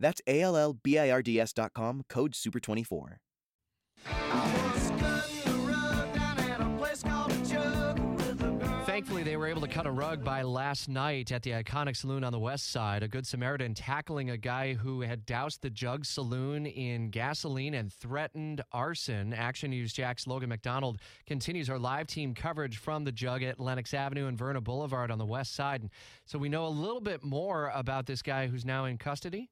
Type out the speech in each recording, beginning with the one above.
That's A L L B I R D S.com, code SUPER24. Thankfully, they were able to cut a rug by last night at the iconic saloon on the west side. A good Samaritan tackling a guy who had doused the Jug Saloon in gasoline and threatened arson. Action News Jax's Logan MacDonald continues our live team coverage from the Jug at Lenox Avenue and Verna Boulevard on the west side. So we know a little bit more about this guy who's now in custody.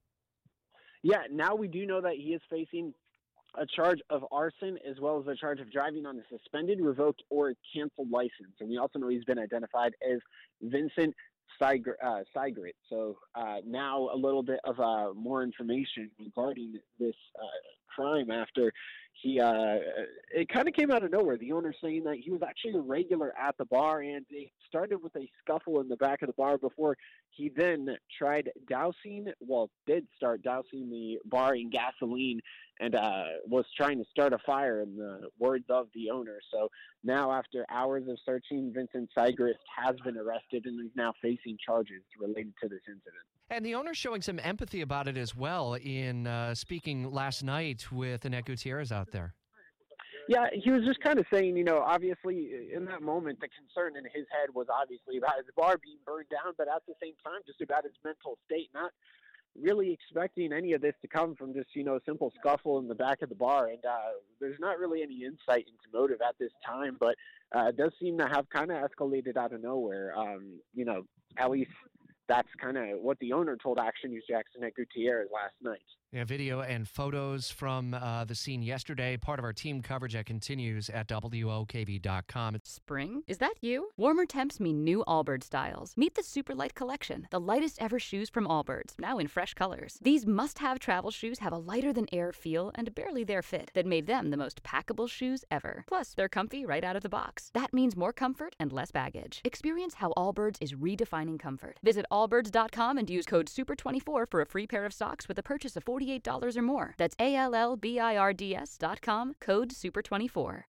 Yeah, now we do know that he is facing a charge of arson as well as a charge of driving on a suspended, revoked, or canceled license. And we also know he's been identified as Vincent Seigert. Uh, so uh, now a little bit of uh, more information regarding this uh, crime after he uh, it kind of came out of nowhere. The owner saying that he was actually a regular at the bar, and they started with a scuffle in the back of the bar before he then tried dousing. Well, did start dousing the bar in gasoline and uh, was trying to start a fire. In the words of the owner. So now, after hours of searching, Vincent Sigrist has been arrested and is now facing charges related to this incident. And the owner showing some empathy about it as well in uh, speaking last night with Annette Gutierrez out there. Yeah, he was just kind of saying, you know, obviously in that moment, the concern in his head was obviously about his bar being burned down, but at the same time, just about his mental state, not really expecting any of this to come from just, you know, a simple scuffle in the back of the bar. And uh, there's not really any insight into motive at this time, but uh, it does seem to have kind of escalated out of nowhere. Um, you know, at least that's kind of what the owner told Action News Jax Annette Gutierrez last night. Yeah, video and photos from uh, the scene yesterday. Part of our team coverage that continues at WOKV.com. Spring? Is that you? Warmer temps mean new Allbirds styles. Meet the Superlight Collection, the lightest ever shoes from Allbirds, now in fresh colors. These must have travel shoes have a lighter than air feel and barely there fit that made them the most packable shoes ever. Plus, they're comfy right out of the box. That means more comfort and less baggage. Experience how Allbirds is redefining comfort. Visit allbirds.com and use code SUPER24 for a free pair of socks with a purchase of $40 $48 or more. That's A L L B I R D S dot com, code SUPER24.